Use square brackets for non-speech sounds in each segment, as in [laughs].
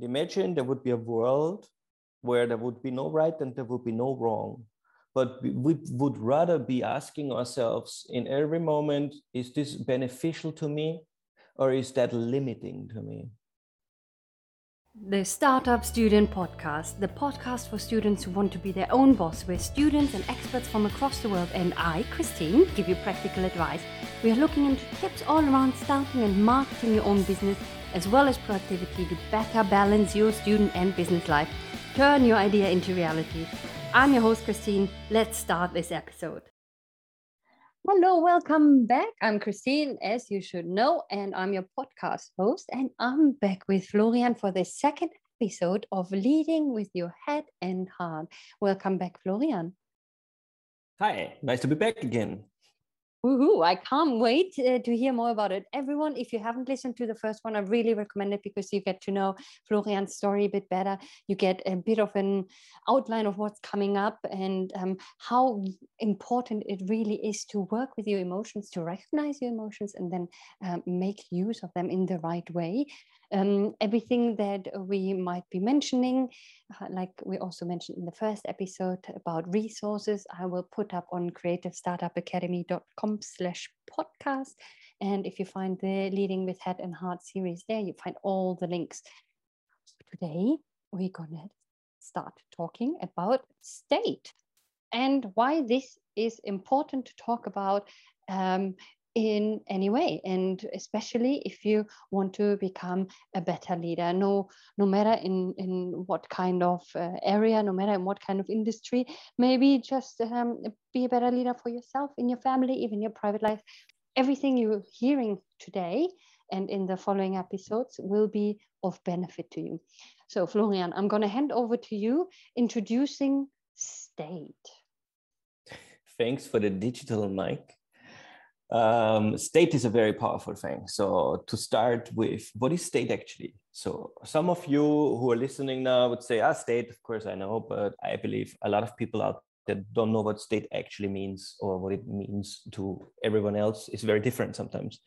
imagine there would be a world where there would be no right and there would be no wrong. But we would rather be asking ourselves in every moment is this beneficial to me or is that limiting to me? The Startup Student Podcast, the podcast for students who want to be their own boss, where students and experts from across the world and I, Christine, give you practical advice. We are looking into tips all around starting and marketing your own business, as well as productivity to better balance your student and business life. Turn your idea into reality. I'm your host, Christine. Let's start this episode. Hello, welcome back. I'm Christine, as you should know, and I'm your podcast host. And I'm back with Florian for the second episode of Leading with Your Head and Heart. Welcome back, Florian. Hi, nice to be back again. Woohoo! I can't wait uh, to hear more about it. Everyone, if you haven't listened to the first one, I really recommend it because you get to know Florian's story a bit better. You get a bit of an outline of what's coming up and um, how important it really is to work with your emotions, to recognize your emotions, and then um, make use of them in the right way um, everything that we might be mentioning, uh, like we also mentioned in the first episode about resources, I will put up on creativestartupacademy.com slash podcast. And if you find the Leading with Head and Heart series there, you find all the links. Today, we're going to start talking about state and why this is important to talk about um, in any way. And especially if you want to become a better leader no no matter in in what kind of uh, area no matter in what kind of industry maybe just um, be a better leader for yourself in your family even your private life. Everything you're hearing today and in the following episodes will be of benefit to you. So florian i'm going to hand over to you introducing state. Thanks for the digital mic um, state is a very powerful thing. So to start with, what is state actually? So some of you who are listening now would say, ah, state, of course I know, but I believe a lot of people out there don't know what state actually means or what it means to everyone else is very different sometimes.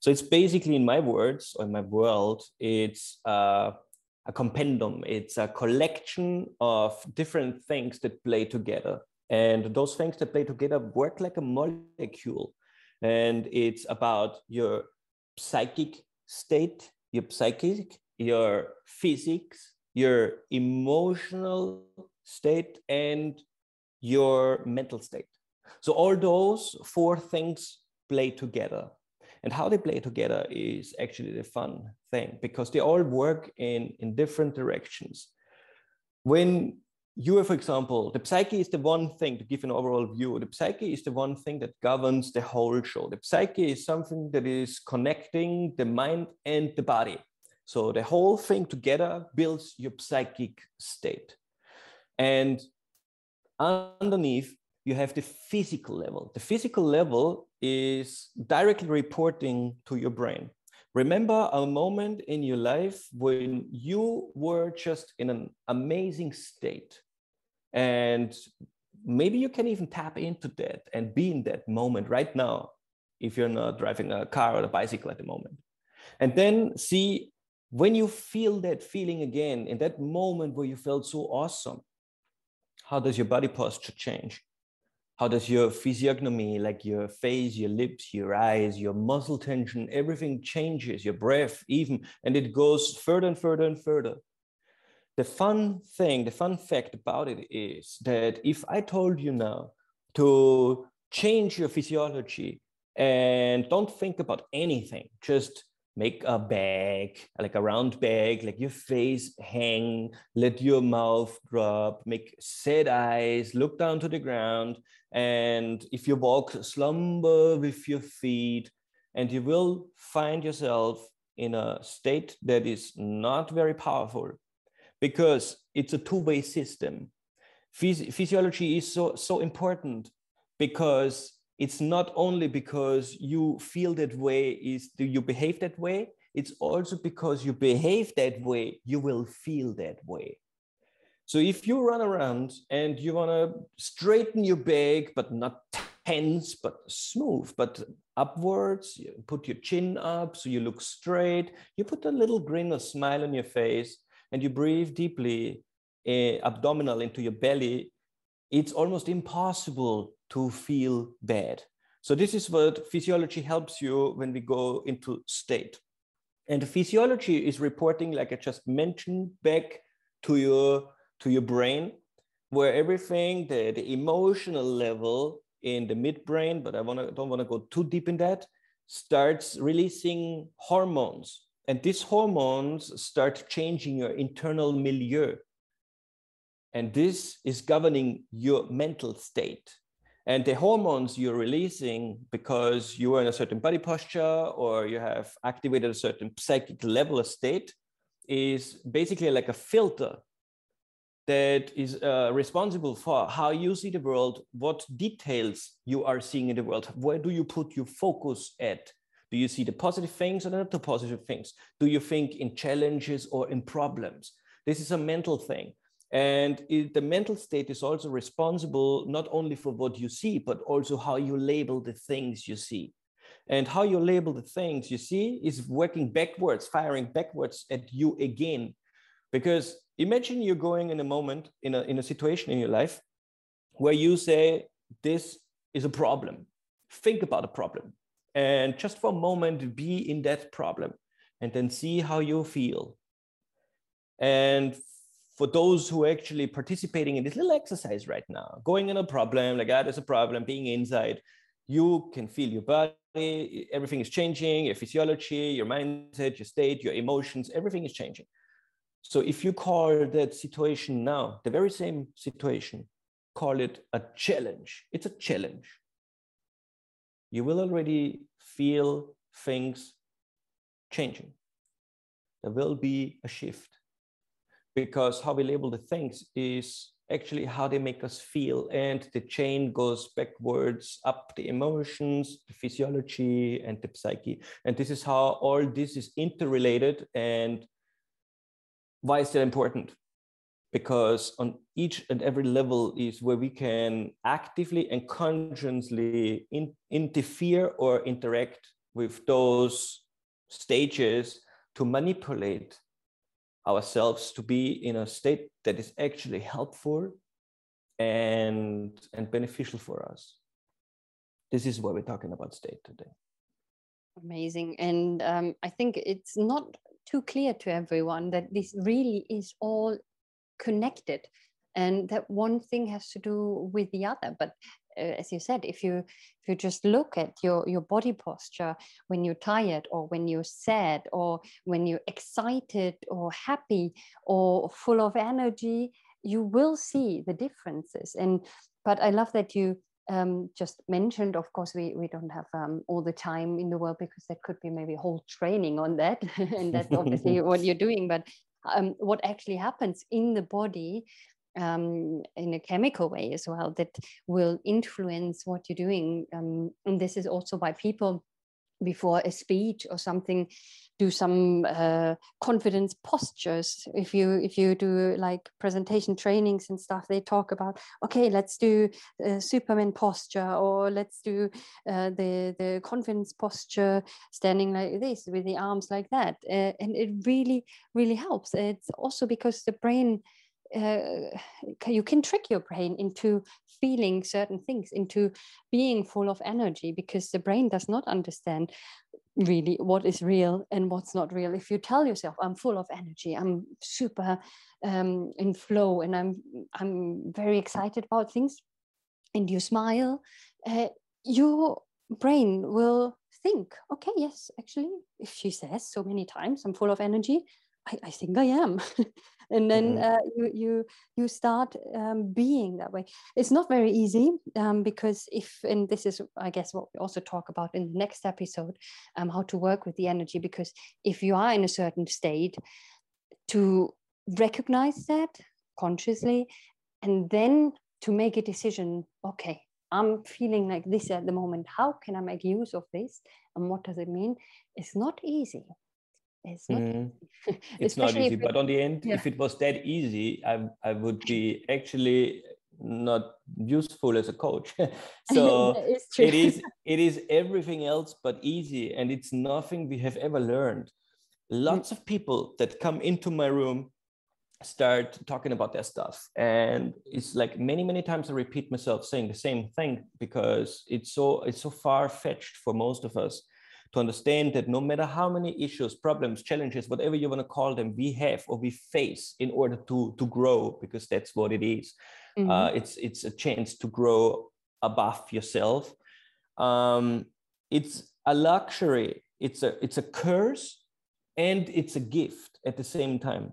So it's basically in my words or in my world, it's uh, a compendium. It's a collection of different things that play together. And those things that play together work like a molecule and it's about your psychic state, your psychic, your physics, your emotional state, and your mental state. So all those four things play together. And how they play together is actually the fun thing because they all work in, in different directions. When you for example, the psyche is the one thing to give an overall view. The psyche is the one thing that governs the whole show. The psyche is something that is connecting the mind and the body. So the whole thing together builds your psychic state. And underneath, you have the physical level. The physical level is directly reporting to your brain. Remember a moment in your life when you were just in an amazing state and maybe you can even tap into that and be in that moment right now if you're not driving a car or a bicycle at the moment. And then see when you feel that feeling again, in that moment where you felt so awesome, how does your body posture change? How does your physiognomy, like your face, your lips, your eyes, your muscle tension, everything changes, your breath, even, and it goes further and further and further the fun thing, the fun fact about it is that if I told you now to change your physiology and don't think about anything, just make a bag, like a round bag, like your face hang, let your mouth drop, make sad eyes, look down to the ground. And if you walk, slumber with your feet, and you will find yourself in a state that is not very powerful because it's a two-way system. Physi- physiology is so so important because it's not only because you feel that way is do you behave that way it's also because you behave that way you will feel that way so if you run around and you want to straighten your back but not tense but smooth but upwards you put your chin up so you look straight you put a little grin or smile on your face and you breathe deeply uh, abdominal into your belly, it's almost impossible to feel bad. So this is what physiology helps you when we go into state. And the physiology is reporting, like I just mentioned, back to your to your brain, where everything, the, the emotional level in the midbrain, but I wanna don't want to go too deep in that, starts releasing hormones. And these hormones start changing your internal milieu. And this is governing your mental state. And the hormones you're releasing because you are in a certain body posture or you have activated a certain psychic level of state is basically like a filter that is uh, responsible for how you see the world, what details you are seeing in the world. Where do you put your focus at? Do you see the positive things or not the positive things? Do you think in challenges or in problems? This is a mental thing. And it, the mental state is also responsible not only for what you see, but also how you label the things you see. And how you label the things you see is working backwards, firing backwards at you again. Because imagine you're going in a moment, in a, in a situation in your life where you say, This is a problem. Think about a problem. And just for a moment, be in that problem and then see how you feel. And for those who are actually participating in this little exercise right now, going in a problem, like, ah, there's a problem, being inside, you can feel your body, everything is changing, your physiology, your mindset, your state, your emotions, everything is changing. So if you call that situation now, the very same situation, call it a challenge. It's a challenge. You will already feel things changing. There will be a shift because how we label the things is actually how they make us feel and the chain goes backwards up the emotions the physiology and the psyche and this is how all this is interrelated and why is that important because on each and every level is where we can actively and consciously in, interfere or interact with those stages to manipulate ourselves to be in a state that is actually helpful and and beneficial for us. This is what we're talking about state today. Amazing. And um, i think it's not too clear to everyone that this really is all connected. And that one thing has to do with the other. But uh, as you said if you if you just look at your your body posture when you're tired or when you're sad or when you're excited or happy or full of energy you will see the differences. And but i love that you um, just mentioned of course we, we don't have um, all the time in the world because that could be maybe whole training on that. [laughs] And that's obviously [laughs] what you're doing. But um, what actually happens in the body um, in a chemical way as well that will influence what you're doing. Um, and this is also why people before a speech or something do some uh, confidence postures. If you if you do like presentation trainings and stuff they talk about okay let's do superman posture or let's do uh, the the confidence posture standing like this with the arms like that. Uh, and it really really helps. It's also because the brain uh, you can trick your brain into feeling certain things into being full of energy because the brain does not understand really what is real and what's not real if you tell yourself i'm full of energy i'm super um, in flow and i'm i'm very excited about things and you smile uh, your brain will think okay yes actually if she says so many times i'm full of energy I, I think I am. [laughs] and then mm-hmm. uh, you you you start um, being that way. It's not very easy um, because if and this is I guess what we also talk about in the next episode, um, how to work with the energy. Because if you are in a certain state, to recognize that consciously, and then to make a decision. Okay, I'm feeling like this at the moment. How can I make use of this? And what does it mean? It's not easy it's not, mm. [laughs] it's not easy but on the end yeah. if it was that easy I, I would be actually not useful as a coach [laughs] so [laughs] it is it is everything else but easy and it's nothing we have ever learned lots mm. of people that come into my room start talking about their stuff and it's like many many times i repeat myself saying the same thing because it's so it's so far-fetched for most of us to understand that no matter how many issues problems challenges whatever you want to call them we have or we face in order to to grow because that's what it is. Mm-hmm. Uh, it's it's a chance to grow above yourself um, it's a luxury it's a it's a curse and it's a gift at the same time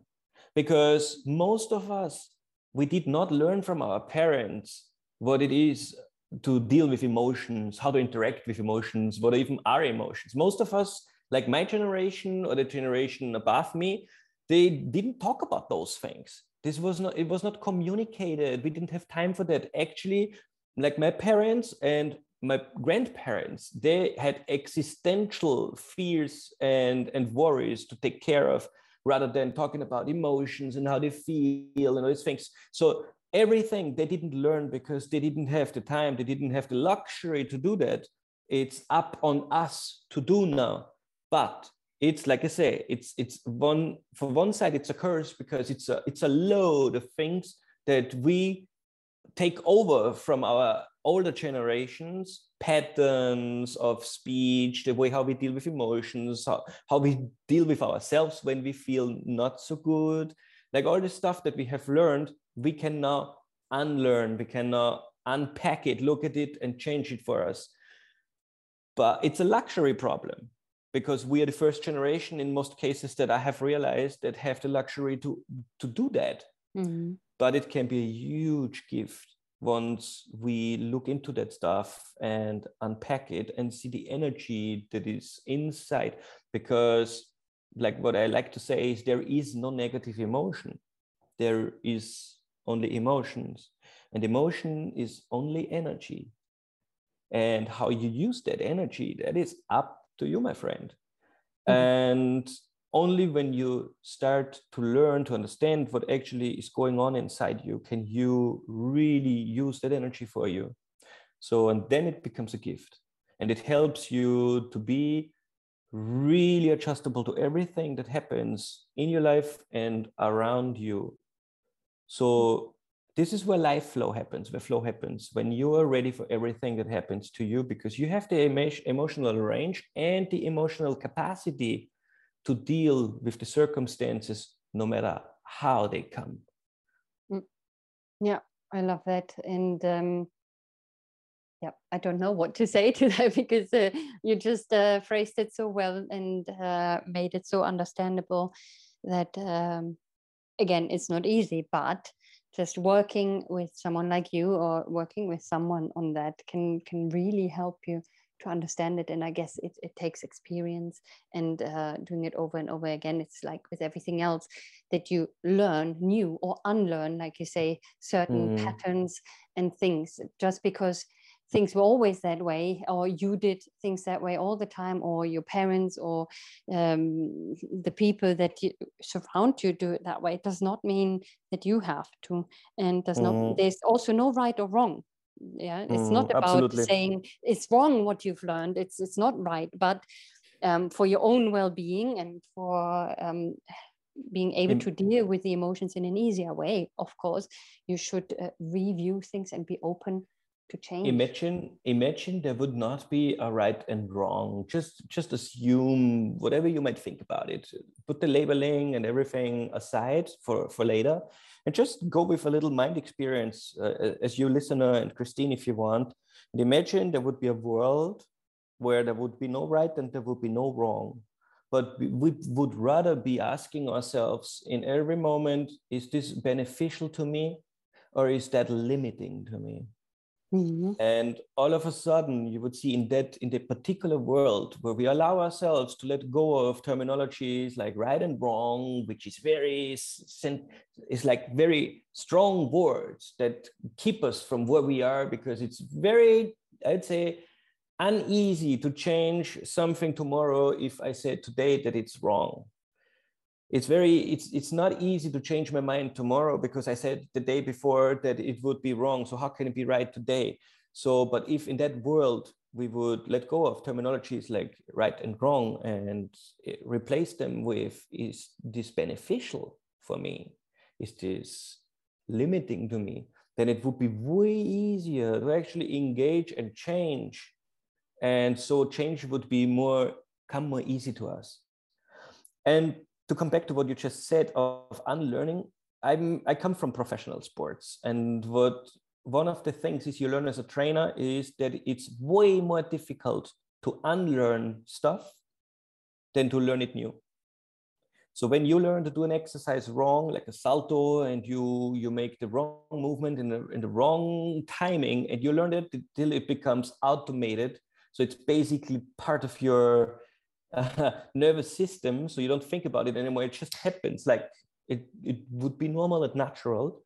because most of us we did not learn from our parents what it is to deal with emotions how to interact with emotions what even are emotions. Most of us like my generation or the generation above me they didn't talk about those things. This was not it was not communicated. We didn't have time for that. Actually like my parents and my grandparents they had existential fears and and worries to take care of rather than talking about emotions and how they feel and all these things. So everything they didn't learn because they didn't have the time, they didn't have the luxury to do that. It's up on us to do now. But it's like I say, it's it's one for one side, it's a curse because it's a it's a load of things that we take over from our older generations patterns of speech the way how we deal with emotions how, how we deal with ourselves when we feel not so good like all the stuff that we have learned we can now unlearn we can now unpack it look at it and change it for us. But it's a luxury problem because we are the first generation in most cases that i have realized that have the luxury to to do that. Mm-hmm. but it can be a huge gift once we look into that stuff and unpack it and see the energy that is inside. Because like what i like to say is there is no negative emotion. There is only emotions and emotion is only energy. And how you use that energy that is up to you my friend. Mm-hmm. and only when you start to learn to understand what actually is going on inside you can you really use that energy for you. So and then it becomes a gift and it helps you to be really adjustable to everything that happens in your life and around you so this is where life flow happens where flow happens. When you are ready for everything that happens to you because you have the emotional range and the emotional capacity to deal with the circumstances no matter how they come. Mm. yeah i love that. And um, yeah i don't know what to [laughs] say to that because uh, you just uh, phrased it so well and uh, made it so understandable that um, again it's not easy but just working with someone like you or working with someone on that can can really help you to understand it. And i guess it, it takes experience and uh, doing it over and over again. It's like with everything else that you learn new or unlearn like you say certain mm. patterns and things. Just because things were always that way or you did things that way all the time or your parents or um, the people that you surround you do it that way it does not mean that you have to and does not mm. there's also no right or wrong yeah it's mm, not about absolutely. saying it's wrong what you've learned it's it's not right but um, for your own well-being and for um, being able to deal with the emotions in an easier way of course you should uh, review things and be open to change. Imagine imagine there would not be a right and wrong. Just just assume whatever you might think about it. Put the labeling and everything aside for for later and just go with a little mind experience uh, as you listener and christine if you want. And imagine there would be a world where there would be no right and there would be no wrong. But we would rather be asking ourselves in every moment is this beneficial to me or is that limiting to me Mm-hmm. And all of a sudden, you would see in that in the particular world where we allow ourselves to let go of terminologies like right and wrong, which is very is like very strong words that keep us from where we are because it's very, I'd say, uneasy to change something tomorrow if I said today that it's wrong it's very it's it's not easy to change my mind tomorrow because i said the day before that it would be wrong so how can it be right today so but if in that world we would let go of terminologies like right and wrong and eh, replace them with is this beneficial for me is this limiting to me, then it would be way easier to actually engage and change. And so change would be more come more easy to us. And to come back to what you just said of unlearning, I'm I come from professional sports, and what one of the things is you learn as a trainer is that it's way more difficult to unlearn stuff than to learn it new. So when you learn to do an exercise wrong, like a salto, and you you make the wrong movement in the in the wrong timing, and you learn it till it becomes automated. So it's basically part of your uh, [laughs] nervous system. So you don't think about it anymore. It just happens. Like it, it would be normal and natural,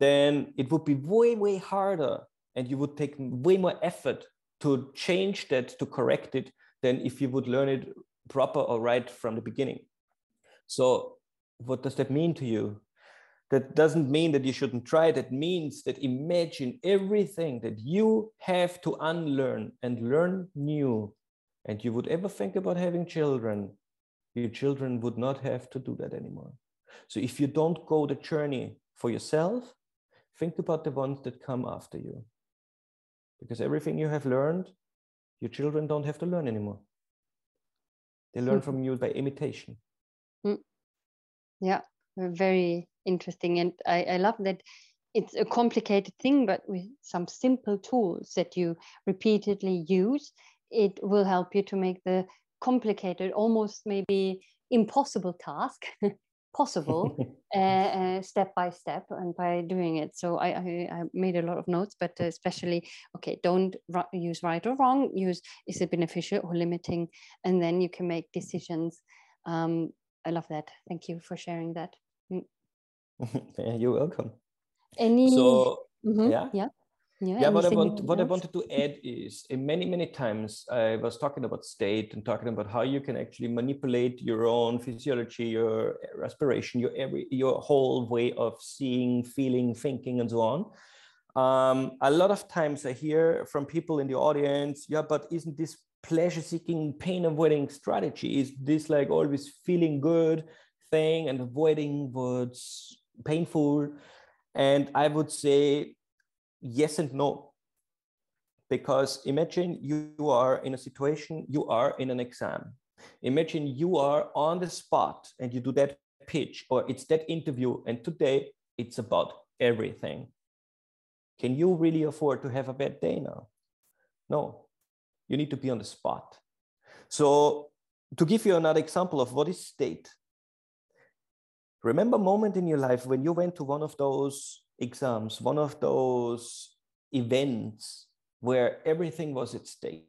then it would be way, way harder and you would take way more effort to change that, to correct it, than if you would learn it proper or right from the beginning. So, what does that mean to you? That doesn't mean that you shouldn't try. That means that imagine everything that you have to unlearn and learn new. And you would ever think about having children, your children would not have to do that anymore. So if you don't go the journey for yourself, think about the ones that come after you. Because everything you have learned, your children don't have to learn anymore. They learn mm. from you by imitation. Mm. Yeah, very interesting. And I, I love that it's a complicated thing, but with some simple tools that you repeatedly use, it will help you to make the complicated, almost maybe impossible task [laughs] possible [laughs] uh, uh, step by step and by doing it. So I, I, I made a lot of notes but especially okay don't use right or wrong. Use is it beneficial or limiting? And then you can make decisions. Um, i love that. Thank you for sharing that. Mm. [laughs] you're welcome. Any so mm-hmm. yeah. Yeah yeah, yeah what I want what I wanted to add is in many many times I was talking about state and talking about how you can actually manipulate your own physiology, your respiration, your every your whole way of seeing, feeling, thinking, and so on. Um, a lot of times I hear from people in the audience, yeah, but isn't this pleasure-seeking, pain-avoiding strategy? Is this like always feeling good thing and avoiding what's painful? And I would say yes and no. Because imagine you are in a situation, you are in an exam. Imagine you are on the spot and you do that pitch or it's that interview, and today it's about everything. Can you really afford to have a bad day now? No, you need to be on the spot. So, to give you another example of what is state, remember a moment in your life when you went to one of those exams, one of those events where everything was at stake.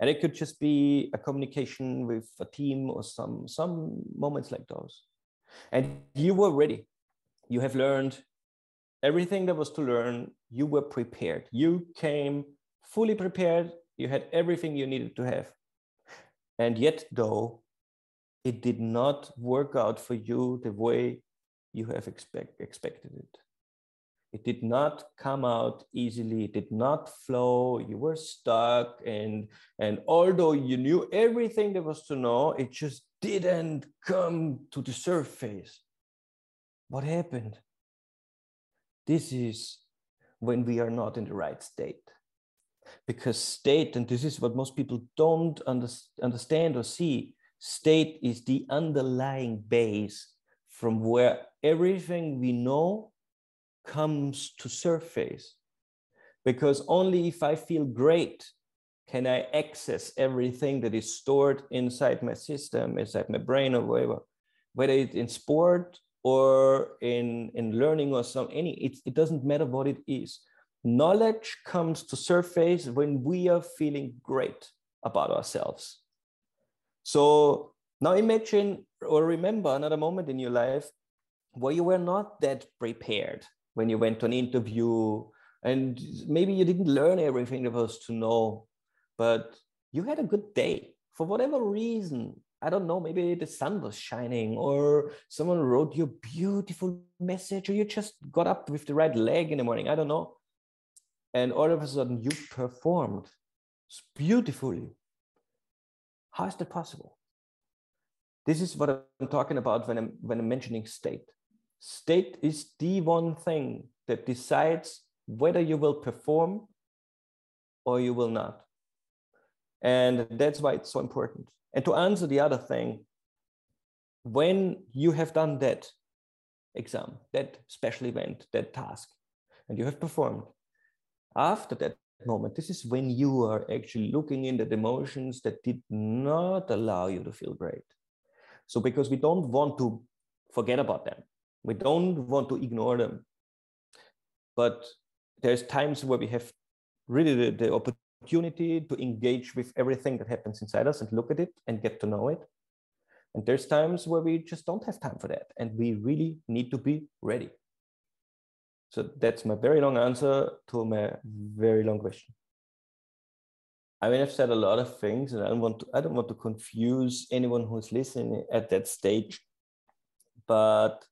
And it could just be a communication with a team or some, some moments like those. And you were ready. You have learned everything there was to learn. You were prepared. You came fully prepared. You had everything you needed to have. And yet, though, it did not work out for you the way you have expect, expected it. It did not come out easily. It did not flow. You were stuck. And, and although you knew everything there was to know, it just didn't come to the surface. What happened? This is when we are not in the right state. Because state, and this is what most people don't under, understand or see, state is the underlying base from where everything we know comes to surface because only if I feel great can I access everything that is stored inside my system, inside my brain or whatever, whether it's in sport or in, in learning or some any, it, it doesn't matter what it is. Knowledge comes to surface when we are feeling great about ourselves. So now imagine or remember another moment in your life where you were not that prepared when you went to an interview and maybe you didn't learn everything there was to know but you had a good day. For whatever reason i don't know maybe the sun was shining or someone wrote you a beautiful message or you just got up with the right leg in the morning i don't know. And all of a sudden you performed beautifully. How is that possible? This is what i'm talking about when i'm when i'm mentioning state State is the one thing that decides whether you will perform or you will not. And that's why it's so important. And to answer the other thing, when you have done that exam, that special event, that task, and you have performed, after that moment, this is when you are actually looking in the emotions that did not allow you to feel great. So, because we don't want to forget about them, we don't want to ignore them. But there's times where we have really the, the opportunity to engage with everything that happens inside us and look at it and get to know it. And there's times where we just don't have time for that. And we really need to be ready. So that's my very long answer to my very long question. I mean, I've said a lot of things, and I don't want to. I don't want to confuse anyone who's listening at that stage. But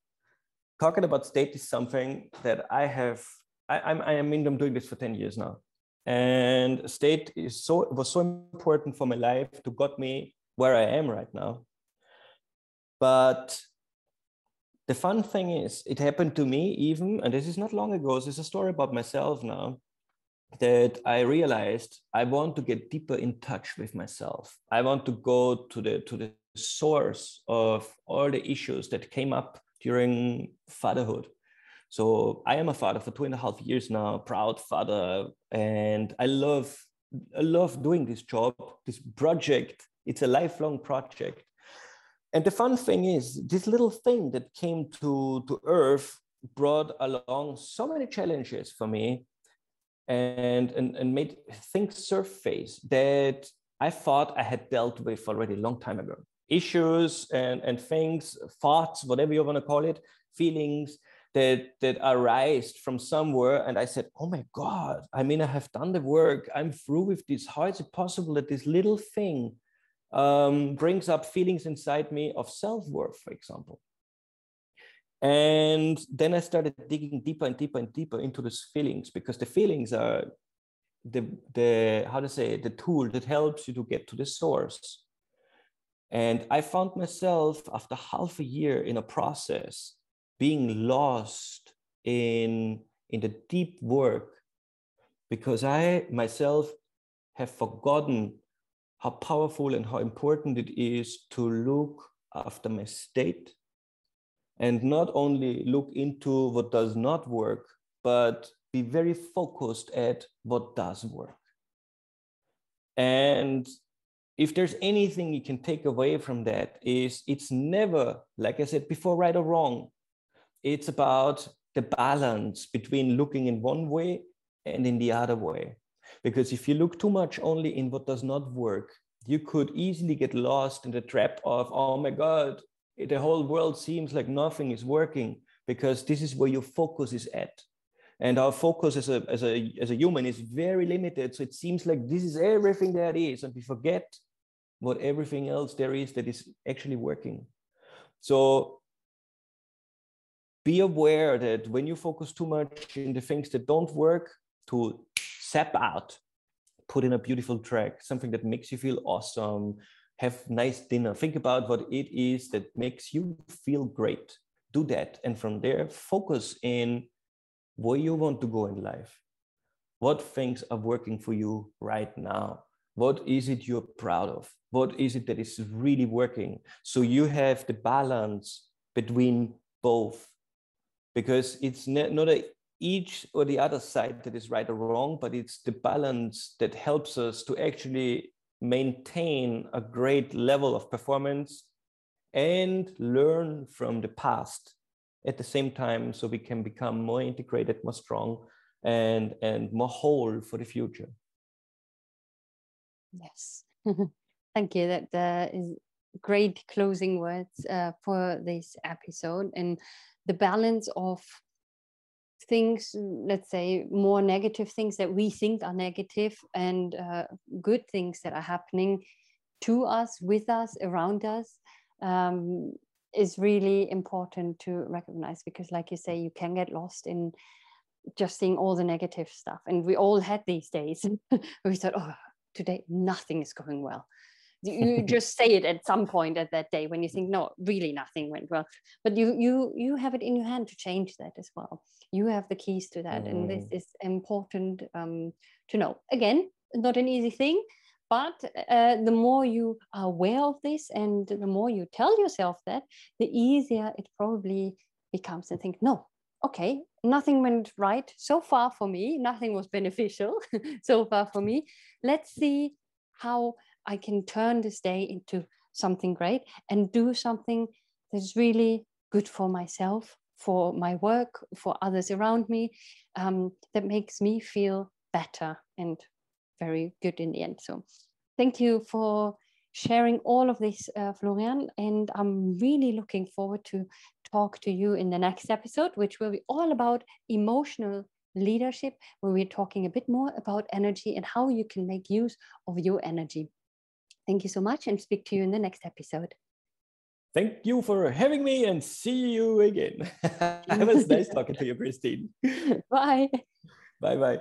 talking about state is something that I have. I, I'm. I mean, I'm doing this for ten years now, and state is so was so important for my life to got me where I am right now. But the fun thing is, it happened to me even, and this is not long ago. This is a story about myself now that I realized I want to get deeper in touch with myself. I want to go to the to the source of all the issues that came up during fatherhood. So I am a father for two and a half years now, proud father, and I love I love doing this job, this project. It's a lifelong project. And the fun thing is, this little thing that came to, to Earth brought along so many challenges for me and, and, and made things surface that I thought I had dealt with already a long time ago. Issues and, and things, thoughts, whatever you want to call it, feelings that, that arise from somewhere. And I said, Oh my God, I mean, I have done the work. I'm through with this. How is it possible that this little thing um, brings up feelings inside me of self worth, for example? And then I started digging deeper and deeper and deeper into those feelings because the feelings are the, the how to say the tool that helps you to get to the source. And I found myself after half a year in a process being lost in, in the deep work because I myself have forgotten how powerful and how important it is to look after my state and not only look into what does not work, but be very focused at what does work. And if there's anything you can take away from that is it's never, like I said before, right or wrong. It's about the balance between looking in one way and in the other way. Because if you look too much only in what does not work, you could easily get lost in the trap of, oh my God, the whole world seems like nothing is working because this is where your focus is at and our focus as a, as a, as a human is very limited so it seems like this is everything there is and we forget what everything else there is that is actually working. So be aware that when you focus too much in the things that don't work to sap out put in a beautiful track something that makes you feel awesome have nice dinner. Think about what it is that makes you feel great. Do that and from there focus in where you want to go in life. What things are working for you right now what is it you're proud of? What is it that is really working? So you have the balance between both. Because it's not a each or the other side that is right or wrong but it's the balance that helps us to actually maintain a great level of performance and learn from the past. At the same time so we can become more integrated more strong and and more whole for the future yes. [laughs] Thank you. That uh, is great closing words uh, for this episode. And the balance of things let's say more negative things that we think are negative and uh, good things that are happening to us with us around us um, is really important to recognize because like you say you can get lost in just seeing all the negative stuff. And we all had these days. [laughs] We thought oh today nothing is going well you [laughs] just say it at some point at that day when you think no really nothing went well but you you you have it in your hand to change that as well you have the keys to that mm. and this mm. is important um, to know again not an easy thing but uh, the more you are aware of this and the more you tell yourself that the easier it probably becomes and think no okay nothing went right so far for me nothing was beneficial [laughs] so far for me let's see how I can turn this day into something great and do something that's really good for myself, for my work, for others around me, um, that makes me feel better and very good in the end. So, thank you for sharing all of this, uh, Florian. And I'm really looking forward to talk to you in the next episode, which will be all about emotional leadership, where we're talking a bit more about energy and how you can make use of your energy. Thank you so much and speak to you in the next episode. Thank you for having me and see you again. [laughs] it was nice [laughs] talking to you, Christine. Bye. Bye bye.